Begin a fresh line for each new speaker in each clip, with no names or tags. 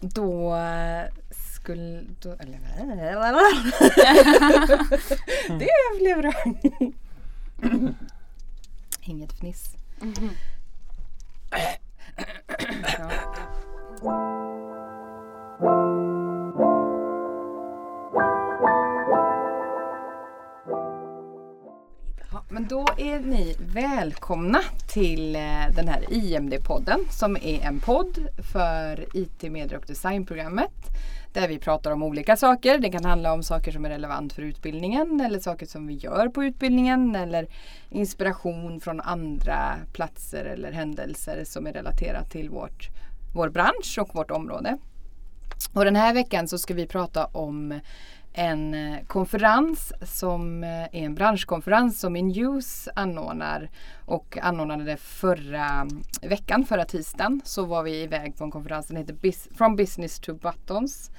då skulle... Då, eller, det blev bra. Inget fniss. Ja. Välkomna till eh, den här IMD-podden som är en podd för IT, media och designprogrammet. Där vi pratar om olika saker. Det kan handla om saker som är relevant för utbildningen eller saker som vi gör på utbildningen eller inspiration från andra platser eller händelser som är relaterat till vårt, vår bransch och vårt område. Och den här veckan så ska vi prata om en eh, konferens som eh, är en branschkonferens som Inuse anordnar och anordnade förra veckan, förra tisdagen. Så var vi iväg på en konferens som heter From Business to Buttons.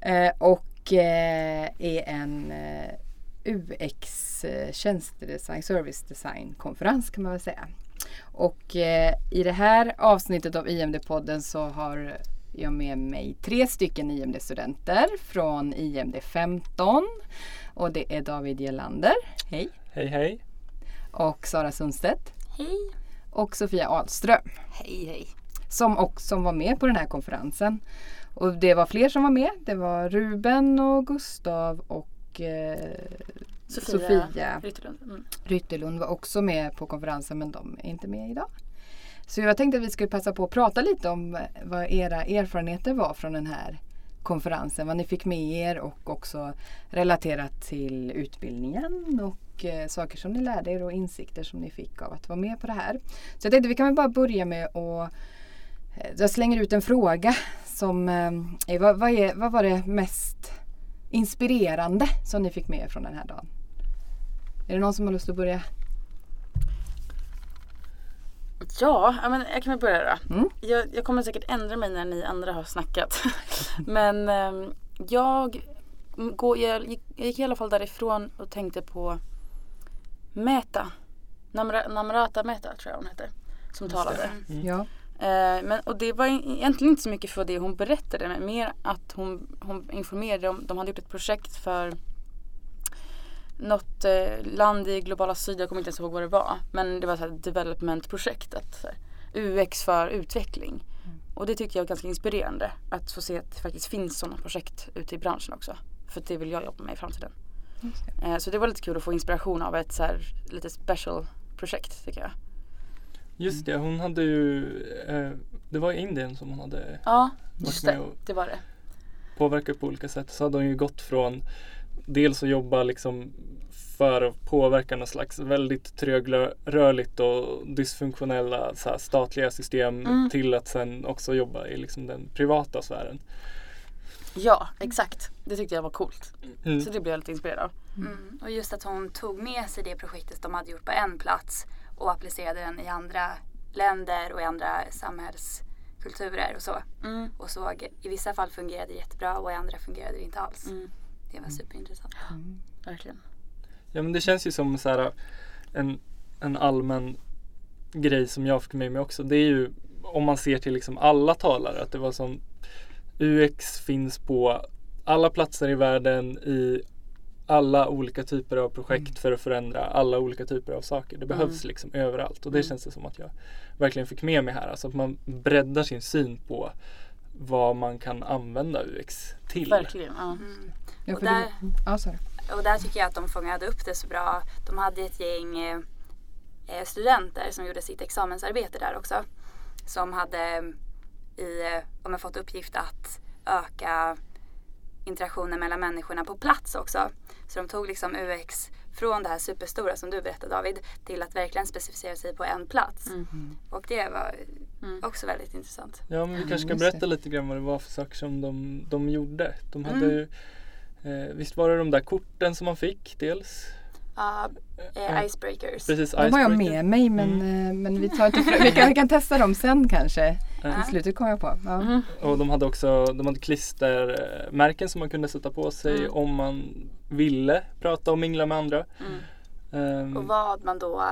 Eh, och eh, är en eh, UX eh, tjänstedesign, service design konferens kan man väl säga. Och i det här avsnittet av IMD-podden så har jag med mig tre stycken IMD-studenter från IMD 15. Och det är David Gelander. Hej!
Hej hej!
Och Sara Sundstedt.
Hej!
Och Sofia Ahlström.
Hej hej!
Som också var med på den här konferensen. Och det var fler som var med. Det var Ruben och Gustav och eh, Sofia, Sofia
Rytterlund. Mm.
Rytterlund var också med på konferensen men de är inte med idag. Så jag tänkte att vi skulle passa på att prata lite om vad era erfarenheter var från den här konferensen. Vad ni fick med er och också relaterat till utbildningen och eh, saker som ni lärde er och insikter som ni fick av att vara med på det här. Så jag tänkte att vi kan väl bara börja med att eh, jag slänger ut en fråga som eh, vad, vad, är, vad var det mest inspirerande som ni fick med er från den här dagen? Är det någon som har lust att börja?
Ja, men jag kan väl börja då.
Mm.
Jag, jag, kommer säkert ändra mig när ni andra har snackat. men eh, jag, går, jag, gick, jag gick i alla fall därifrån och tänkte på Meta. Namra, Namrata Meta tror jag hon hette. Som Just talade.
Mm. Ja.
Eh, men, och det var egentligen inte så mycket för det hon berättade men mer att hon, hon informerade om, de hade gjort ett projekt för något eh, land i globala syd, jag kommer inte ens ihåg vad det var. Men det var ett development-projekt. UX för utveckling. Mm. Och det tyckte jag var ganska inspirerande. Att få se att det faktiskt finns sådana projekt ute i branschen också. För det vill jag jobba med i framtiden. Eh, så det var lite kul att få inspiration av ett så här, lite special projekt tycker jag.
Just det, hon hade ju, eh, det var i Indien som hon hade
ja, just det, det var det.
påverkat på olika sätt. Så hade hon ju gått från dels att jobba liksom för att påverka någon slags väldigt trögrörligt och dysfunktionella så här, statliga system mm. till att sen också jobba i liksom den privata sfären.
Ja, exakt. Det tyckte jag var coolt. Mm. Så det blev jag lite inspirerad av.
Mm. Och just att hon tog med sig det projektet de hade gjort på en plats och applicerade den i andra länder och i andra samhällskulturer och så.
Mm.
Och såg i vissa fall fungerade det jättebra och i andra fungerade det inte alls.
Mm.
Det var mm. superintressant.
Mm. Verkligen.
Ja men det känns ju som så här, en, en allmän grej som jag fick med mig också. Det är ju om man ser till liksom alla talare att det var som UX finns på alla platser i världen i alla olika typer av projekt mm. för att förändra alla olika typer av saker. Det behövs mm. liksom överallt och det mm. känns det som att jag verkligen fick med mig här. Alltså att man breddar sin syn på vad man kan använda UX till.
Verkligen. Ja.
Ja, och, där, det, och där tycker jag att de fångade upp det så bra. De hade ett gäng eh, eh, studenter som gjorde sitt examensarbete där också. Som hade i, eh, de har fått uppgift att öka interaktionen mellan människorna på plats också. Så de tog liksom UX från det här superstora som du berättade David till att verkligen specificera sig på en plats.
Mm.
Och det var mm. också väldigt intressant.
Ja men vi kanske ska berätta lite grann vad det var för saker som de, de gjorde. De hade mm. Eh, visst var det de där korten som man fick dels?
Uh, eh, icebreakers.
Precis,
de har jag med mig men, mm. Eh, men vi, tar inte vi, kan, vi kan testa dem sen kanske. Mm. I slutet kom jag på. Ja.
Mm. Och de hade också de hade klistermärken som man kunde sätta på sig mm. om man ville prata och mingla med andra.
Um, och vad man då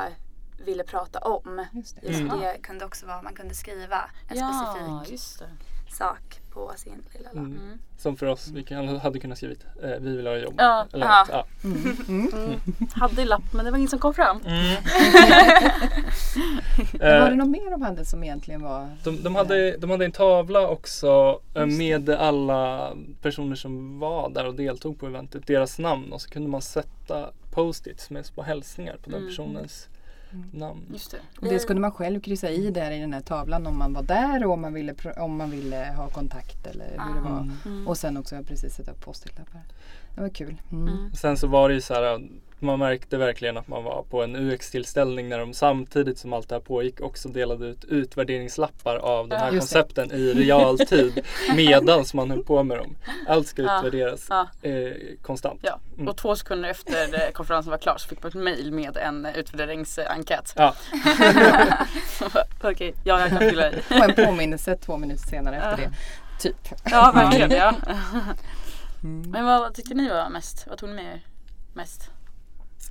ville prata om.
Just det.
Just mm. det kunde också vara, man kunde skriva en
ja,
specifik
just det
sak på sin lilla lapp.
Mm. Som för oss, vi kan, hade kunnat skrivit eh, vi vill ha jobb.
Ja.
Eller,
Ja.
ja.
Mm. Mm.
Mm. Hade lapp men det var ingen som kom fram.
Mm.
Men Var
Eh,
det något mer de hade som egentligen var?
De, de, hade, de hade en tavla också eh, med alla personer som var där och deltog på eventet, deras namn och så kunde man sätta post-its med små hälsningar på den
Mm.
personens
Mm.
Namn.
Just det.
Och det skulle man själv kryssa i där i den här tavlan om man var där och om man ville, om man ville ha kontakt eller hur det var.
Mm.
Mm.
Och sen också precis sätta upp post-it-lappar. Det var kul. Mm.
Mm.
Sen så var det ju så här, man märkte verkligen att man var på en UX-tillställning när de samtidigt som allt det här pågick också delade ut utvärderingslappar av de
Ja,
här
det.
koncepten i realtid medans man höll på med dem. Allt ska
Ja.
utvärderas
Ja.
eh, konstant.
Ja,
Mm.
och två sekunder efter konferensen var klar så fick man ett mail med en eh, utvärderingsenkät.
Ja.
Okej, ja jag kan fylla i.
Och en påminnelse två minuter senare efter det. Typ.
Ja, verkligen ja.
Mm.
Men vad, vad tyckte ni var mest? Vad tog ni med er mest?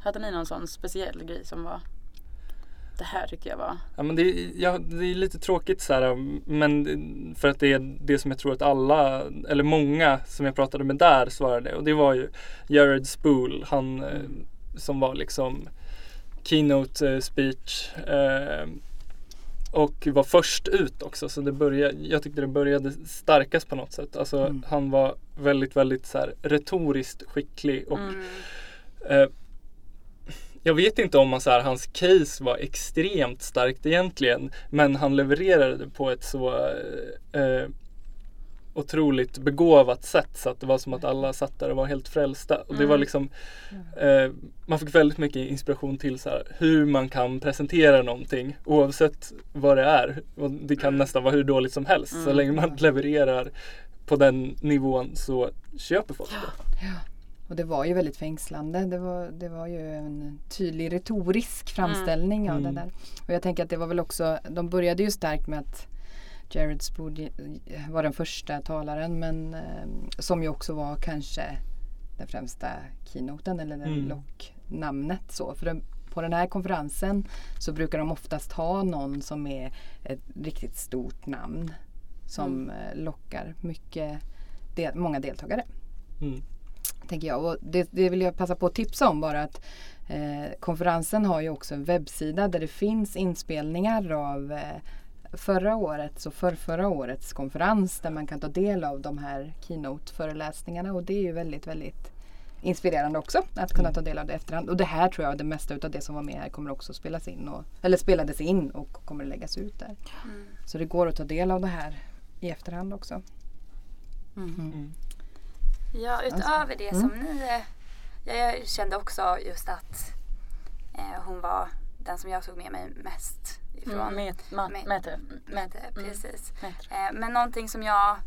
Hade ni någon sån speciell grej som var Det här tycker jag var
Ja, men det, är, ja, det är lite tråkigt så här, men för att det är det som jag tror att alla, eller många som jag pratade med där svarade och det var ju Jared Spool, han eh, som var liksom keynote eh, speech eh, och var först ut också så det började, jag tyckte det började starkast på något sätt. Alltså
Mm.
han var väldigt, väldigt så här, retoriskt skicklig och
mm.
Eh, jag vet inte om man, så här, hans case var extremt starkt egentligen. Men han levererade på ett så eh, eh, otroligt begåvat sätt så att det var som att alla satt där och var helt frälsta. Och det var
Mm.
liksom eh, Man fick väldigt mycket inspiration till så här, hur man kan presentera någonting oavsett vad det är. Och det kan
Mm.
nästan vara hur dåligt som helst. Så
Mm.
länge man levererar på den nivån så köper folk det.
Ja. Och det var ju väldigt fängslande. Det var, det var ju en tydlig retorisk framställning av
Mm.
det där. Och jag tänker att det var väl också, de började ju starkt med att Jared Spood var den första talaren men eh, som ju också var kanske den främsta keynoten eller den
Mm.
locknamnet så. För den, på den här konferensen så brukar de oftast ha någon som är ett riktigt stort namn som eh, lockar mycket, del, många deltagare
Mm.
tänker jag. Och det, det vill jag passa på att tipsa om bara att eh, konferensen har ju också en webbsida där det finns inspelningar av eh, förra årets och för förra årets konferens där man kan ta del av de här keynote-föreläsningarna och det är ju väldigt, väldigt inspirerande också att kunna ta del av det efterhand. Och det här tror jag, det mesta av det som var med här kommer också spelas in och, eller spelades in och kommer att läggas ut där.
Mm.
Så det går att ta del av det här i efterhand också.
mm.
Mm.
Ja, utöver det
Mm.
som ni... eh, Jag kände också just att eh, hon var den som jag tog med mig mest ifrån.
Mm, Met, ma,
Met-
Mete.
Mete,
Mm.
precis. Eh, men någonting som jag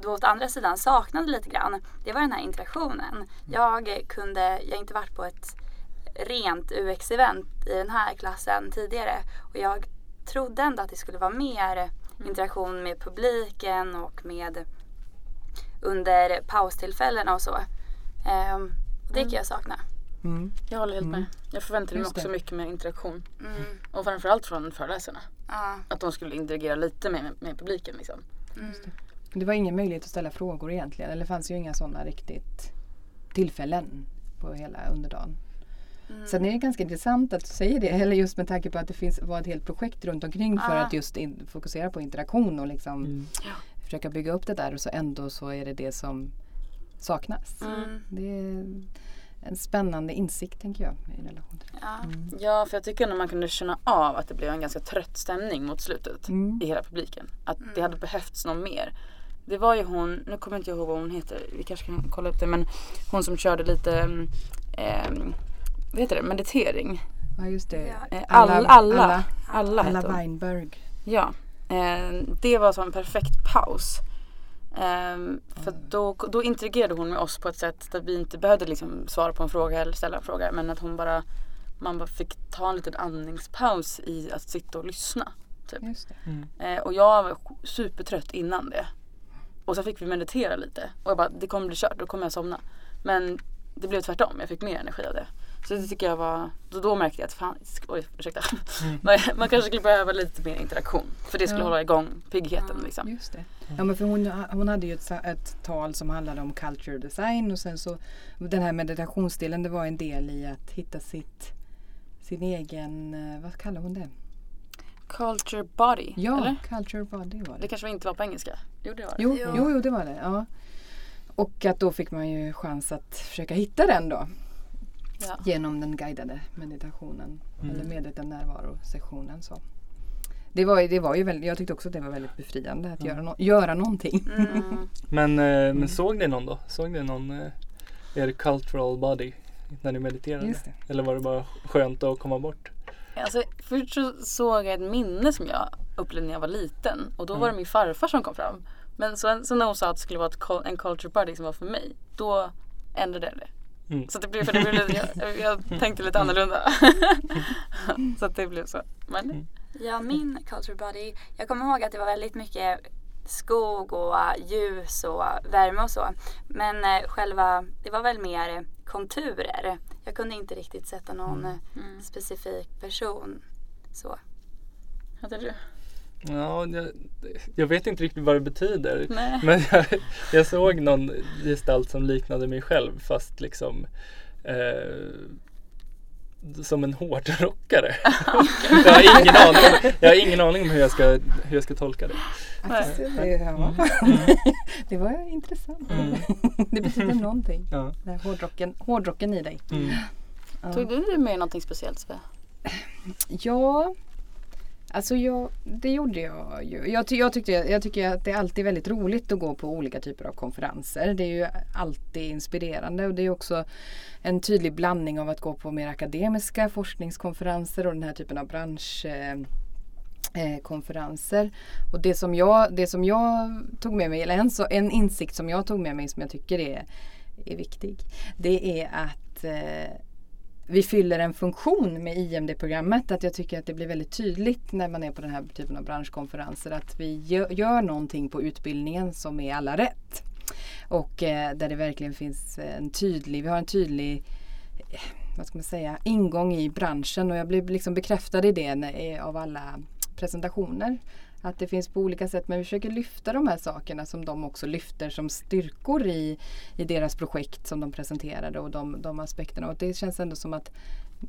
då åt andra sidan saknade lite grann, det var den här interaktionen. Jag kunde, jag har inte varit på ett rent UX-event i den här klassen tidigare och jag trodde ändå att det skulle vara mer interaktion med publiken och med under paustillfällena och så. Ehm, det kan jag sakna.
Mm.
Jag håller helt
Mm.
med. Jag förväntade mig
Just
också
det.
mycket mer interaktion.
Mm.
Och framförallt från föreläsarna.
Ja.
Att de skulle interagera lite med, med publiken liksom.
Mm.
Det var ingen möjlighet att ställa frågor egentligen. Eller det fanns ju inga sådana riktigt tillfällen på hela underdagen.
Mm.
Sen är det ganska intressant att du säger det. Eller just med tanke på att det finns, var ett helt projekt runt omkring för
Ja.
att just in, fokusera på interaktion och liksom
Mm.
försöka bygga upp det där. Och så ändå så är det det som saknas.
Mm.
Det är en spännande insikt tänker jag i relation till det.
Ja.
Ja, för jag tycker ändå man kunde känna av att det blev en ganska trött stämning mot slutet
Mm.
i hela publiken. Att det
Mm.
hade behövts någon mer. Det var ju hon, nu kommer jag inte ihåg vad hon heter, vi kanske kan kolla upp det, men hon som körde lite, mm, ehm, vad heter det, meditering.
Ja just det.
Eh, alla, alla, alla,
alla,
alla.
Weinberg.
Ja, eh, det var som en perfekt paus. Ehm, för då, då interagerade hon med oss på ett sätt där vi inte behövde liksom svara på en fråga eller ställa en fråga. Men att hon bara, man bara fick ta en liten andningspaus i att sitta och lyssna.
Just det.
Mm.
Eh, och jag var supertrött innan det. Och så fick vi meditera lite. Och jag bara, det kommer bli kört, då kommer jag somna. Men det blev tvärtom, jag fick mer energi av det. Så det tycker jag var, då, då märkte jag att fan, oj ursäkta. Mm. man kanske skulle behöva lite mer interaktion. För det skulle ja. hålla igång piggheten liksom.
Just det. Ja men för hon, hon hade ju ett, ett tal som handlade om culture design och sen så den här meditationsdelen det var en del i att hitta sitt sin egen, eh, vad kallar hon det?
Culture body?
Ja,
eller?
culture body var det.
Det kanske inte var på engelska?
Jo, det var det. Jo, jo, jo det var det. Ja. Och att då fick man ju chans att försöka hitta den då. Ja. Genom den guidade meditationen. Mm. Eller medveten närvaro-sessionen. Så. Det var, det var ju väldigt, jag tyckte också att det var väldigt befriande att mm. göra, no göra någonting.
Mm. men, eh, men såg ni någon då? Såg ni någon eh, er cultural body när ni mediterade? Eller var det bara skönt att komma bort?
Alltså, först så såg jag ett minne som jag upplevde när jag var liten och då mm. var det min farfar som kom fram. Men så, så när hon sa att det skulle vara ett, en culture party som var för mig, då ändrade jag det. Mm. Så det blev, för det blev lite, jag, jag tänkte lite annorlunda. så att det blev så. Men, mm.
Ja, min culture body, jag kommer ihåg att det var väldigt mycket skog och ljus och värme och så. Men eh, själva, det var väl mer konturer. Jag kunde inte riktigt sätta någon mm. mm. specifik person. Så.
Hade du?
Ja, jag, jag, vet inte riktigt vad det betyder. Nej. Men jag, jag, såg någon gestalt som liknade mig själv fast liksom eh, som en hårdrockare. jag, har ingen aning, jag har ingen aning om hur jag ska, hur jag ska tolka det.
Det, ja. det var intressant. Mm. det betyder någonting. Ja. Hårdrocken, hårdrocken i dig. Mm.
Ja. Tog du med någonting speciellt Sve?
Ja, Alltså jag, det gjorde jag ju. Jag, ty, jag, tyckte, jag tycker att det är alltid väldigt roligt att gå på olika typer av konferenser. Det är ju alltid inspirerande och det är också en tydlig blandning av att gå på mer akademiska forskningskonferenser och den här typen av branschkonferenser. Eh, eh och det som, jag, det som jag tog med mig, eller en, så, en insikt som jag tog med mig som jag tycker är, är viktig. Det är att eh, vi fyller en funktion med IMD-programmet. Att jag tycker att det blir väldigt tydligt när man är på den här typen av branschkonferenser att vi gör, gör någonting på utbildningen som är alla rätt. Och eh, där det verkligen finns eh, en tydlig, vi har en tydlig eh, vad ska man säga, ingång i branschen och jag blev liksom bekräftad i det när, eh, av alla presentationer. Att det finns på olika sätt men vi försöker lyfta de här sakerna som de också lyfter som styrkor i, i deras projekt som de presenterade och de, de aspekterna. Och det känns ändå som att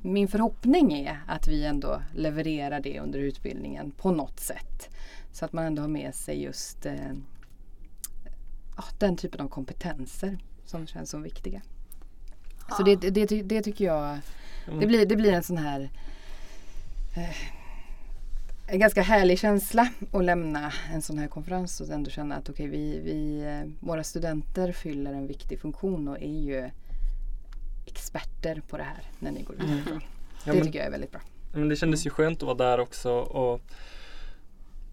min förhoppning är att vi ändå levererar det under utbildningen på något sätt. Så att man ändå har med sig just eh, den typen av kompetenser som känns som viktiga. Ja. Så det, det, det, tycker jag, det blir, det blir en sån här eh, en ganska härlig känsla att lämna en sån här konferens och ändå känna att okay, vi, vi, eh, våra studenter fyller en viktig funktion och är ju experter på det här när ni går ut. Mm. Det ja, men, tycker jag är väldigt bra.
Men det kändes ju skönt att vara där också och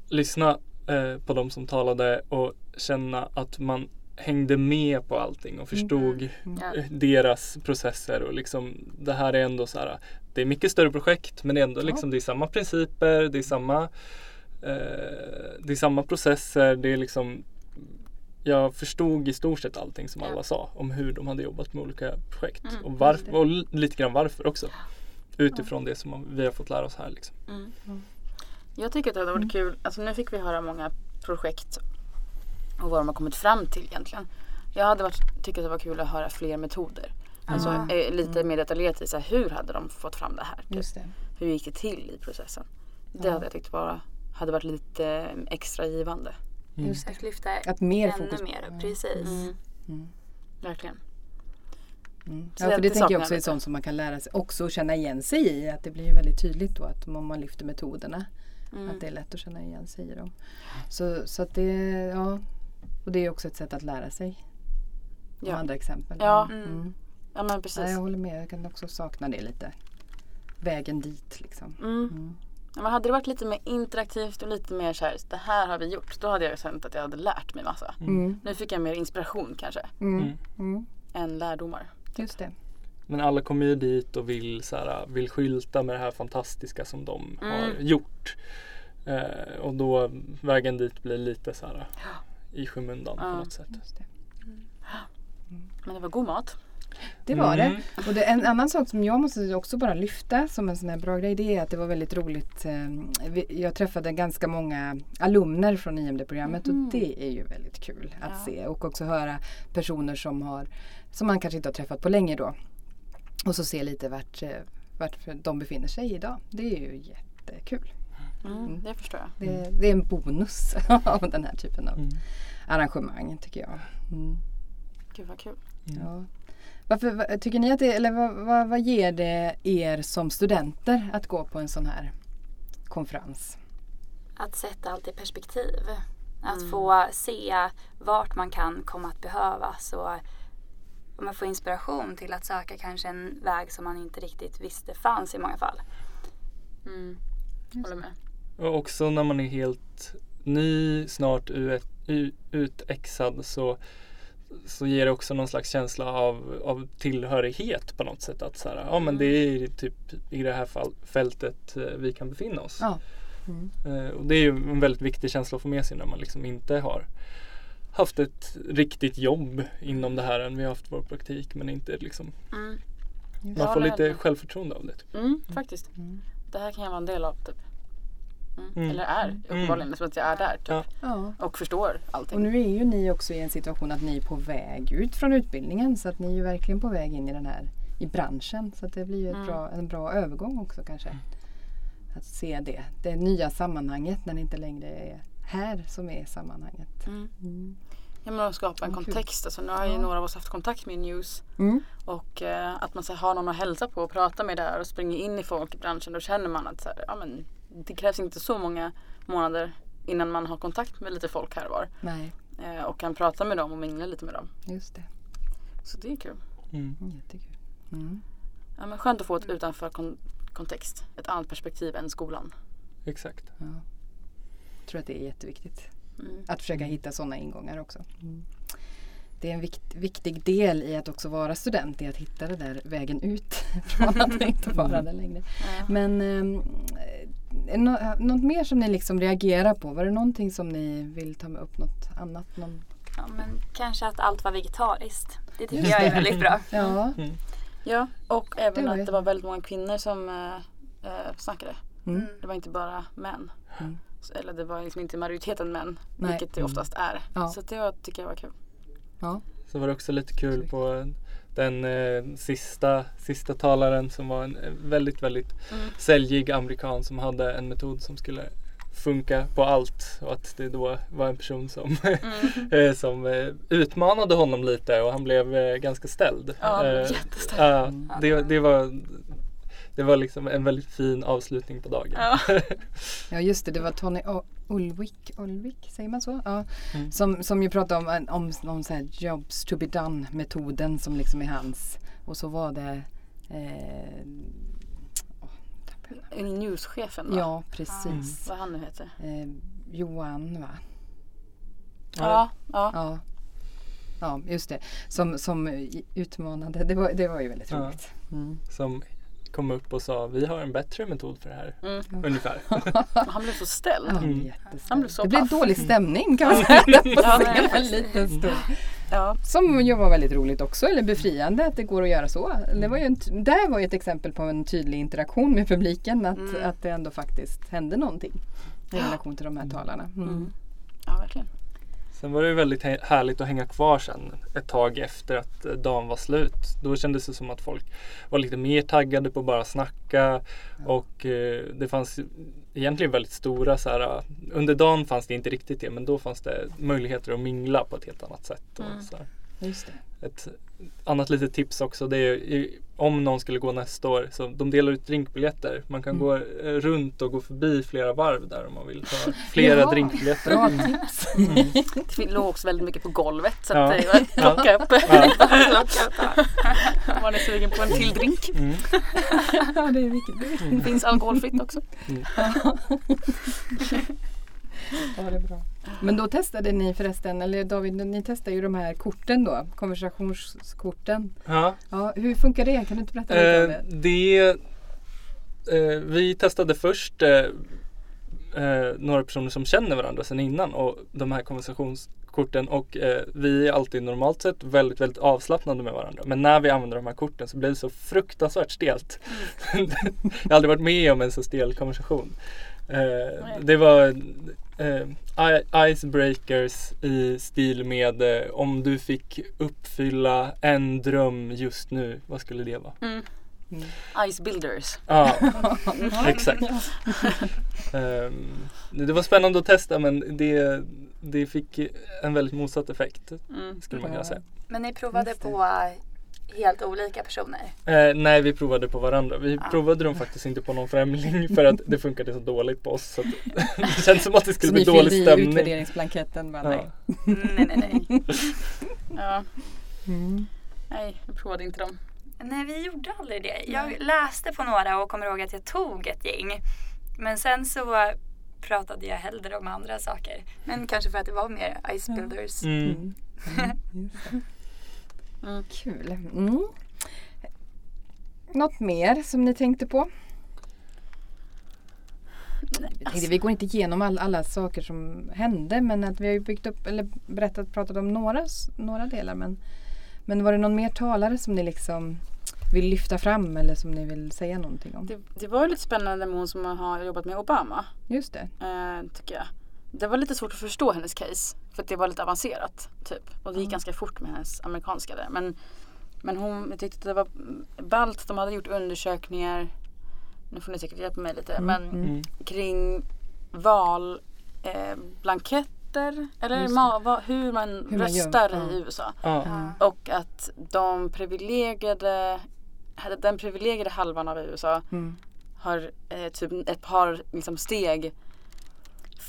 lyssna eh, på de som talade och känna att man hängde med på allting och förstod mm. Mm. deras processer och liksom det här är ändå så här det är mycket större projekt men det är ändå liksom, det är samma principer, det är samma eh, det är samma processer, det är liksom jag förstod i stort sett allting som alla sa om hur de hade jobbat med olika projekt mm, och, varför, och lite grann varför också. Utifrån det som vi har fått lära oss här. Liksom. Mm.
Mm. Jag tycker att det hade varit kul, alltså nu fick vi höra många projekt och vad de har kommit fram till egentligen. Jag hade varit, tyckt att det var kul att höra fler metoder. Alltså mm. lite mer detaljerat i så här, hur hade de fått fram det här? Typ. Det. Hur gick det till i processen? Det ja. hade jag tyckt bara hade varit lite eh, extra givande.
Mm. Just att lyfta att mer ännu fokus. mer, mm. precis. Mm.
mm. Verkligen.
Mm. Ja, för det, det tänker jag också är sånt som man kan lära sig också och känna igen sig i. Att det blir väldigt tydligt då att om man lyfter metoderna. Mm. Att det är lätt att känna igen sig i dem. Så, så att det, ja. Och det är också ett sätt att lära sig. Ja. andra exempel.
Ja. Mm. Ja men precis. Ja,
jag håller med. Jag kan också sakna det lite. Vägen dit liksom.
Mm. Mm. Ja, men hade det varit lite mer interaktivt och lite mer så här, det här har vi gjort. Då hade jag känt att jag hade lärt mig massa. Mm. Nu fick jag mer inspiration kanske. Mm. Mm. mm. Än lärdomar.
Just det.
Men alla kommer ju dit och vill, så här, vill skylta med det här fantastiska som de har gjort. Eh, och då vägen dit blir lite så här i skymundan ja. på något sätt.
Det. Men det var god mat.
Det var mm. det. Och det, en annan sak som jag måste också bara lyfta som en sån här bra grej det är att det var väldigt roligt. Eh, jag träffade ganska många alumner från IMD-programmet mm. och det är ju väldigt kul att ja. se och också höra personer som, har, som man kanske inte har träffat på länge då. Och så se lite vart, eh, vart de befinner sig idag. Det är ju jättekul.
Mm, mm. det förstår jag.
Det, det, är en bonus av den här typen av mm. arrangemang tycker jag. Mm.
Gud vad kul.
Ja. Varför, tycker ni att det, eller vad, vad, vad ger det er som studenter att gå på en sån här konferens?
Att sätta allt i perspektiv. Att mm. få se vart man kan komma att behövas och man får inspiration till att söka kanske en väg som man inte riktigt visste fanns i många fall.
Mm. Håller med.
Och också när man är helt ny, snart utexad så så ger det också någon slags känsla av, av tillhörighet på något sätt. Att så här, ja men det är typ i det här fall, fältet eh, vi kan befinna oss. Ja. Mm. Och det är ju en väldigt viktig känsla att få med sig när man liksom inte har haft ett riktigt jobb inom det här än vi har haft vår praktik men inte liksom mm. Man får lite självförtroende av det. Typ.
Mm, faktiskt. Mm. Det här kan jag vara en del av typ. Mm. Eller är mm. uppenbarligen mm. som att jag är där typ. Ja. Och förstår allting.
Och nu är ju ni också i en situation att ni är på väg ut från utbildningen så att ni är ju verkligen på väg in i den här i branschen. Så att det blir ju mm. bra, en bra övergång också kanske. Mm. Att se det, det nya sammanhanget när det inte längre är här som är sammanhanget.
Mm. Ja men att skapa en kontext. Alltså, nu har ju några av oss haft kontakt med News. Mm. Och eh, att man så, har någon att hälsa på och prata med där och springer in i folk i branschen. Då känner man att så här, ja, men, det krävs inte så många månader innan man har kontakt med lite folk här och var.
Nej.
Eh, och kan prata med dem och mingla lite med dem.
Just det.
Så det är kul.
Mm. Jättekul. Mm.
Ja, men skönt att få ett utanför kon kontext. Ett annat perspektiv än skolan.
Exakt.
Ja. Jag tror att det är jätteviktigt. Mm. Att försöka hitta sådana ingångar också. Mm. Det är en vikt, viktig del i att också vara student, i att hitta den där vägen ut från att inte vara där längre. Ja. Men eh, no, något mer som ni liksom reagerar på? Var det någonting som ni vill ta med upp? Något annat? Någon...
Ja, men kanske att allt var vegetariskt. Det tycker jag är väldigt bra.
ja.
Mm. ja, och även det att det var väldigt många kvinnor som äh, snackade. Mm. Det var inte bara män. Mm. Eller det var liksom inte majoriteten män, Nej. vilket det oftast är. Ja. Så det tycker jag var kul.
Ja.
Så var det också lite kul på den eh, sista, sista talaren som var en väldigt, väldigt mm. säljig amerikan som hade en metod som skulle funka på allt och att det då var en person som, mm. Eh, som eh, utmanade honom lite och han blev eh, ganska ställd.
Ja,
eh,
jätteställd.
det, det var det var liksom en väldigt fin avslutning på dagen.
Ja, ja just det, det var Tony Ulvik, Ulvik säger man så? Ja. Mm. Som, som ju pratade om, om, om så här jobs to be done metoden som liksom är hans. Och så var det eh,
Newschefen va?
Ja precis. Mm.
Vad han nu heter?
Eh, Johan va?
Ja. Ja.
ja. ja. just det. Som, som utmanade. Det var, det var ju väldigt roligt.
Mm. Som kom upp och sa vi har en bättre metod för det här. Mm. Ungefär.
han blev så ställd.
Mm.
Han blev så
det blev dålig stämning kan man säga. ja, en liten stund. Ja. Som ju var väldigt roligt också, eller befriande att det går att göra så. Det var ju en, där var ju ett exempel på en tydlig interaktion med publiken. Att, mm. att det ändå faktiskt hände någonting i relation till de här talarna.
Mm. mm. Ja, verkligen.
Sen var det väldigt härligt att hänga kvar sen ett tag efter att eh, dagen var slut. Då kändes det som att folk var lite mer taggade på att bara snacka och eh, det fanns egentligen väldigt stora så här, under dagen fanns det inte riktigt det men då fanns det möjligheter att mingla på ett helt annat sätt. Och mm. så
Just det.
Ett annat litet tips också det är om någon skulle gå nästa år så de delar ut drinkbiljetter. Man kan mm. gå eh, runt och gå förbi flera varv där om man vill ta flera ja, drinkbiljetter.
Bra mm. tips. Mm.
Det låg också väldigt mycket på golvet så ja. att det var plocka upp. Ja. Om man är sugen på en till drink. Mm.
ja, det är viktigt.
Det finns alkoholfritt också. Mm.
Ja, det är bra. Men då testade ni förresten, eller David, ni testade ju de här korten då, konversationskorten.
Ja.
ja hur funkar det? Kan du inte berätta lite om
det? det eh, vi testade först eh, eh, några personer som känner varandra sedan innan och de här konversations korten och eh, vi är alltid normalt sett väldigt, väldigt avslappnade med varandra. Men när vi använder de här korten så blir det så fruktansvärt stelt.
Mm.
jag har aldrig varit med om en så stel konversation. Eh, det var eh, icebreakers i stil med eh, om du fick uppfylla en dröm just nu, vad skulle det vara?
Mm. Mm. Ice builders.
Ja, exakt. um, det var spännande att testa men det, det fick en väldigt motsatt effekt mm. skulle man kunna säga.
Men ni provade på helt olika personer?
Eh, nej, vi provade på varandra. Vi ah. provade dem faktiskt inte på någon främling för att det funkade så dåligt på oss. Så det känns som att det skulle så bli dålig stämning. Så ni fyllde
i utvärderingsblanketten? Bara,
ja. nej. nej, nej, nej. ja. Mm. Nej, jag provade inte dem.
Nej, vi gjorde aldrig det. Jag läste på några och kommer ihåg att jag tog ett gäng. Men sen så pratade jag hellre om andra saker. Men kanske för att det var mer ice builders. Mm. Mm.
Mm. Kul. Mm. Något mer som ni tänkte på? Tänkte, vi går inte igenom all, alla saker som hände men att vi har byggt upp eller berättat, pratat om några, några delar. Men, men var det någon mer talare som ni liksom vill lyfta fram eller som ni vill säga någonting om?
Det, det var lite spännande med hon som har jobbat med Obama.
Just det.
Eh, tycker jag. Det var lite svårt att förstå hennes case. För att det var lite avancerat. Typ. Och det gick mm. ganska fort med hennes amerikanska där. Men, men hon tyckte att det var ballt. De hade gjort undersökningar. Nu får ni säkert hjälpa mig lite. Mm. Men mm. kring valblanketter. Eh, eller ma, va, hur man hur röstar man i USA. Mm. Och att de privilegierade den privilegierade halvan av USA mm. har eh, typ ett par liksom, steg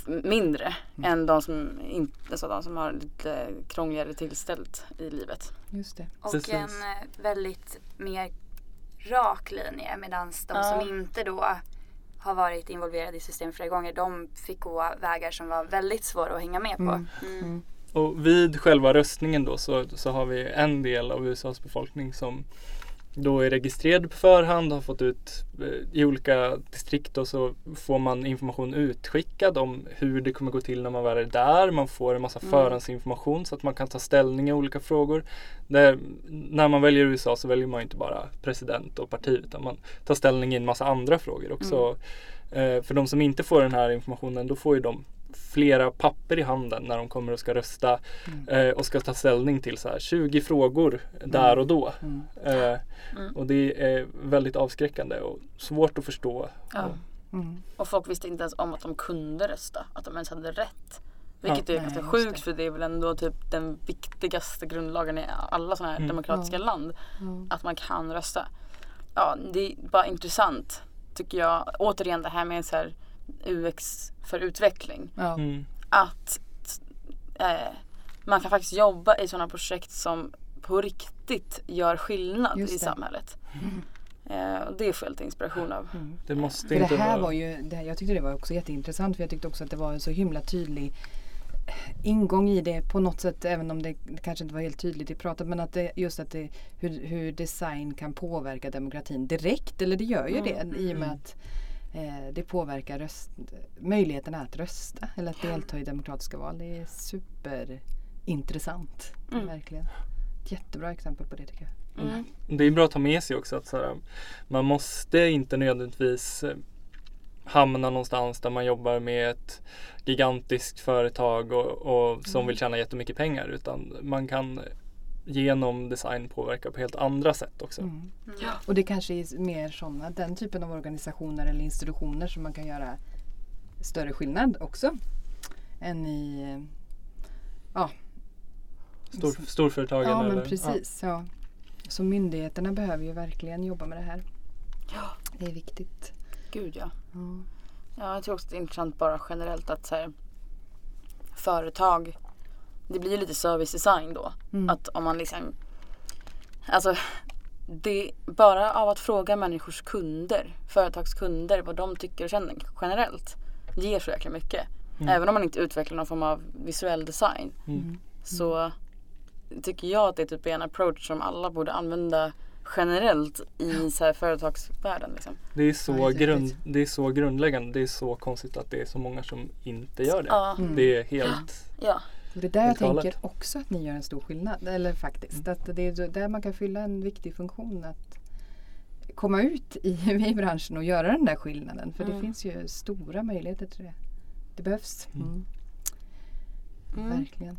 mindre mm. än de som, inte, alltså de som har lite krångligare tillställt i livet.
Just det.
Och Precis. en eh, väldigt mer rak linje medan de ja. som inte då har varit involverade i systemet flera gånger de fick gå vägar som var väldigt svåra att hänga med på. Mm. Mm.
mm. Och vid själva röstningen då så, så har vi en del av USAs befolkning som då är registrerad på förhand, har fått ut eh, i olika distrikt och så får man information utskickad om hur det kommer gå till när man väl är där. Man får en massa mm. förhandsinformation så att man kan ta ställning i olika frågor. Där, när man väljer USA så väljer man inte bara president och parti utan man tar ställning i en massa andra frågor också. Mm. Eh, för de som inte får den här informationen då får ju de flera papper i handen när de kommer och ska rösta mm. eh, och ska ta ställning till så här 20 frågor där och då. Mm. Eh, mm. och det är väldigt avskräckande och svårt att förstå.
Ja. Mm. Och folk visste inte ens om att de kunde rösta, att de ens hade rätt. Vilket ja. är ganska sjukt för det är väl ändå typ den viktigaste grundlagen i alla sådana här mm. demokratiska land. Att man kan rösta. Ja, det är bara intressant tycker jag. Återigen det här med så här UX för utveckling. Ja. Mm. Att eh, man kan faktiskt jobba i sådana projekt som på riktigt gör skillnad i samhället. Mm. Eh, och det får jag lite inspiration av. Mm.
Det måste för inte det här vara... var ju, det här, jag tyckte det var också jätteintressant för jag tyckte också att det var en så himla tydlig ingång i det på något sätt även om det kanske inte var helt tydligt i pratet men att det, just att det, hur, hur design kan påverka demokratin direkt eller det gör ju mm. det i och med mm. att eh, det påverkar röst, möjligheterna att rösta eller att delta i demokratiska val. Det är superintressant. Mm. Verkligen. Ett jättebra exempel på det tycker jag.
Mm. Det är bra att ta med sig också att så här, man måste inte nödvändigtvis eh, hamna någonstans där man jobbar med ett gigantiskt företag och, och som mm. vill tjäna jättemycket pengar utan man kan genom design påverka på helt andra sätt också. Mm.
Mm. Och det kanske är mer sådana, den typen av organisationer eller institutioner som man kan göra större skillnad också. Än i ja,
Stor, storföretagen?
Ja, men eller? precis. Ja. ja. Så myndigheterna behöver ju verkligen jobba med det här.
Ja.
Det är viktigt.
Gud ja. ja. Ja, jag tror också det är intressant bara generellt att så här, företag det blir ju lite service design då. Mm. Att om man liksom Alltså det, bara av att fråga människors kunder, företagskunder vad de tycker och känner generellt ger så jäkla mycket. Mm. Även om man inte utvecklar någon form av visuell design mm. mm. så tycker jag att det är typ en approach som alla borde använda generellt i så här företagsvärlden. Liksom.
Det, är så grund, det är så grundläggande. Det är så konstigt att det är så många som inte gör det. Mm. Det är helt...
Ja.
Och det är där jag tänker också att ni gör en stor skillnad. Eller faktiskt, mm. att det är där man kan fylla en viktig funktion. Att komma ut i, i branschen och göra den där skillnaden. För mm. det finns ju stora möjligheter till det. Det behövs. Mm. mm. mm. Verkligen.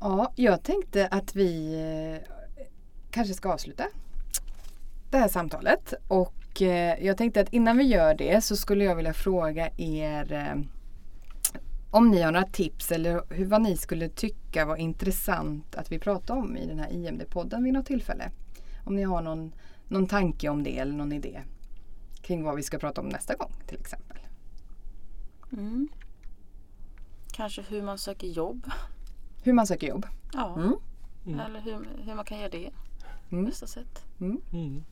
Ja, jag tänkte att vi eh, kanske ska avsluta det här samtalet. Och eh, jag tänkte att innan vi gör det så skulle jag vilja fråga er eh, om ni har några tips eller hur, vad ni skulle tycka var intressant att vi pratar om i den här IMD-podden vid något tillfälle. Om ni har någon, någon tanke om det eller någon idé kring vad vi ska prata om nästa gång till exempel.
Mm. Kanske hur man söker jobb.
Hur man söker jobb?
Ja. Mm. Mm. Eller hur, hur man kan göra det på mm. bästa sätt. Mm. Mm.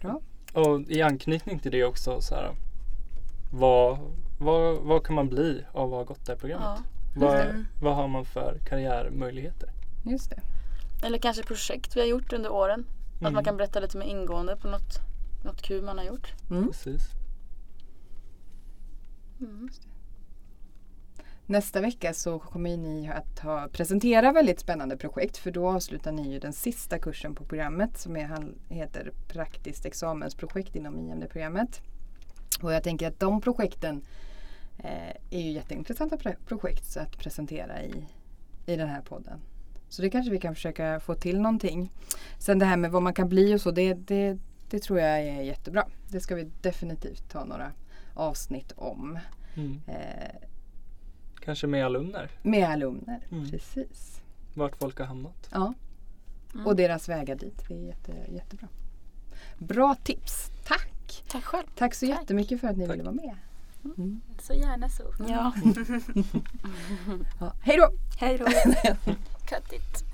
Bra. Och i anknytning till det också så här, vad, vad, vad kan man bli av att ha gått det här programmet? Ja. Vad, vad har man för karriärmöjligheter?
Just det.
Eller kanske projekt vi har gjort under åren. Mm. Att man kan berätta lite mer ingående på något, något kul man har gjort.
Mm. Precis.
Mm. Nästa vecka så kommer ni att ha, presentera väldigt spännande projekt för då avslutar ni ju den sista kursen på programmet som är, heter Praktiskt examensprojekt inom IMD-programmet. Och jag tänker att de projekten är ju jätteintressanta projekt att presentera i, i den här podden. Så det kanske vi kan försöka få till någonting. Sen det här med vad man kan bli och så, det, det, det tror jag är jättebra. Det ska vi definitivt ta några avsnitt om. Mm. Eh,
kanske med alumner?
Med alumner, mm. precis.
Vart folk har hamnat.
Ja. Mm. Och deras vägar dit. Det är jätte, jättebra. Bra tips. Tack!
Tack själv.
Tack så Tack. jättemycket för att ni Tack. ville vara med.
Mm. Så gärna så.
Ja.
ja. Hej då!
Hej då!
Cut it.